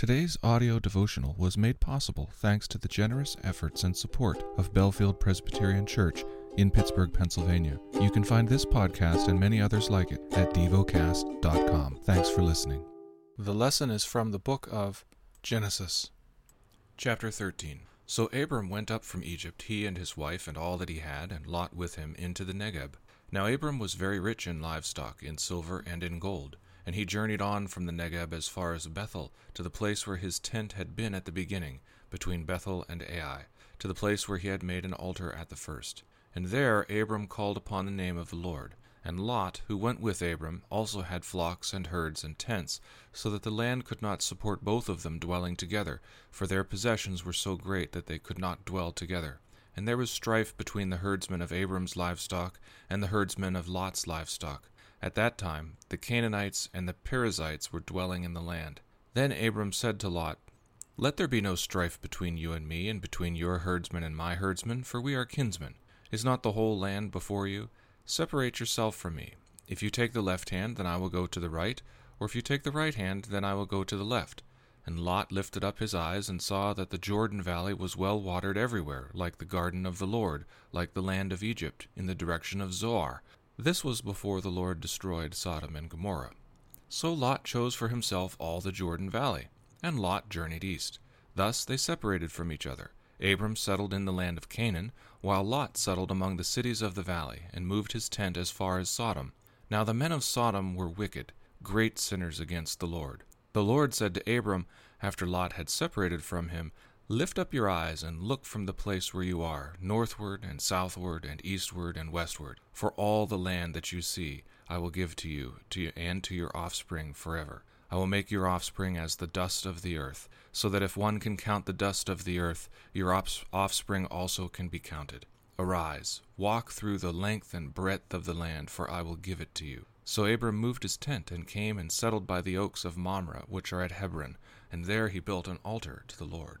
Today's audio devotional was made possible thanks to the generous efforts and support of Bellefield Presbyterian Church in Pittsburgh, Pennsylvania. You can find this podcast and many others like it at devocast.com. Thanks for listening. The lesson is from the book of Genesis, chapter 13. So Abram went up from Egypt, he and his wife and all that he had, and Lot with him, into the Negeb. Now Abram was very rich in livestock, in silver, and in gold. And he journeyed on from the Negeb as far as Bethel, to the place where his tent had been at the beginning, between Bethel and Ai, to the place where he had made an altar at the first. And there Abram called upon the name of the Lord. And Lot, who went with Abram, also had flocks and herds and tents, so that the land could not support both of them dwelling together, for their possessions were so great that they could not dwell together. And there was strife between the herdsmen of Abram's livestock and the herdsmen of Lot's livestock. At that time the Canaanites and the Perizzites were dwelling in the land. Then Abram said to Lot, Let there be no strife between you and me, and between your herdsmen and my herdsmen, for we are kinsmen. Is not the whole land before you? Separate yourself from me. If you take the left hand, then I will go to the right, or if you take the right hand, then I will go to the left. And Lot lifted up his eyes and saw that the Jordan valley was well watered everywhere, like the garden of the Lord, like the land of Egypt, in the direction of Zoar. This was before the Lord destroyed Sodom and Gomorrah. So Lot chose for himself all the Jordan valley, and Lot journeyed east. Thus they separated from each other. Abram settled in the land of Canaan, while Lot settled among the cities of the valley, and moved his tent as far as Sodom. Now the men of Sodom were wicked, great sinners against the Lord. The Lord said to Abram, after Lot had separated from him, Lift up your eyes and look from the place where you are, northward and southward and eastward and westward. For all the land that you see I will give to you, to you and to your offspring forever. I will make your offspring as the dust of the earth, so that if one can count the dust of the earth, your offspring also can be counted. Arise, walk through the length and breadth of the land, for I will give it to you. So Abram moved his tent and came and settled by the oaks of Mamre, which are at Hebron, and there he built an altar to the Lord.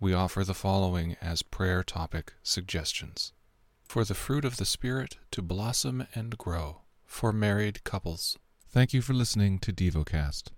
We offer the following as prayer topic suggestions For the fruit of the Spirit to blossom and grow, for married couples. Thank you for listening to DevoCast.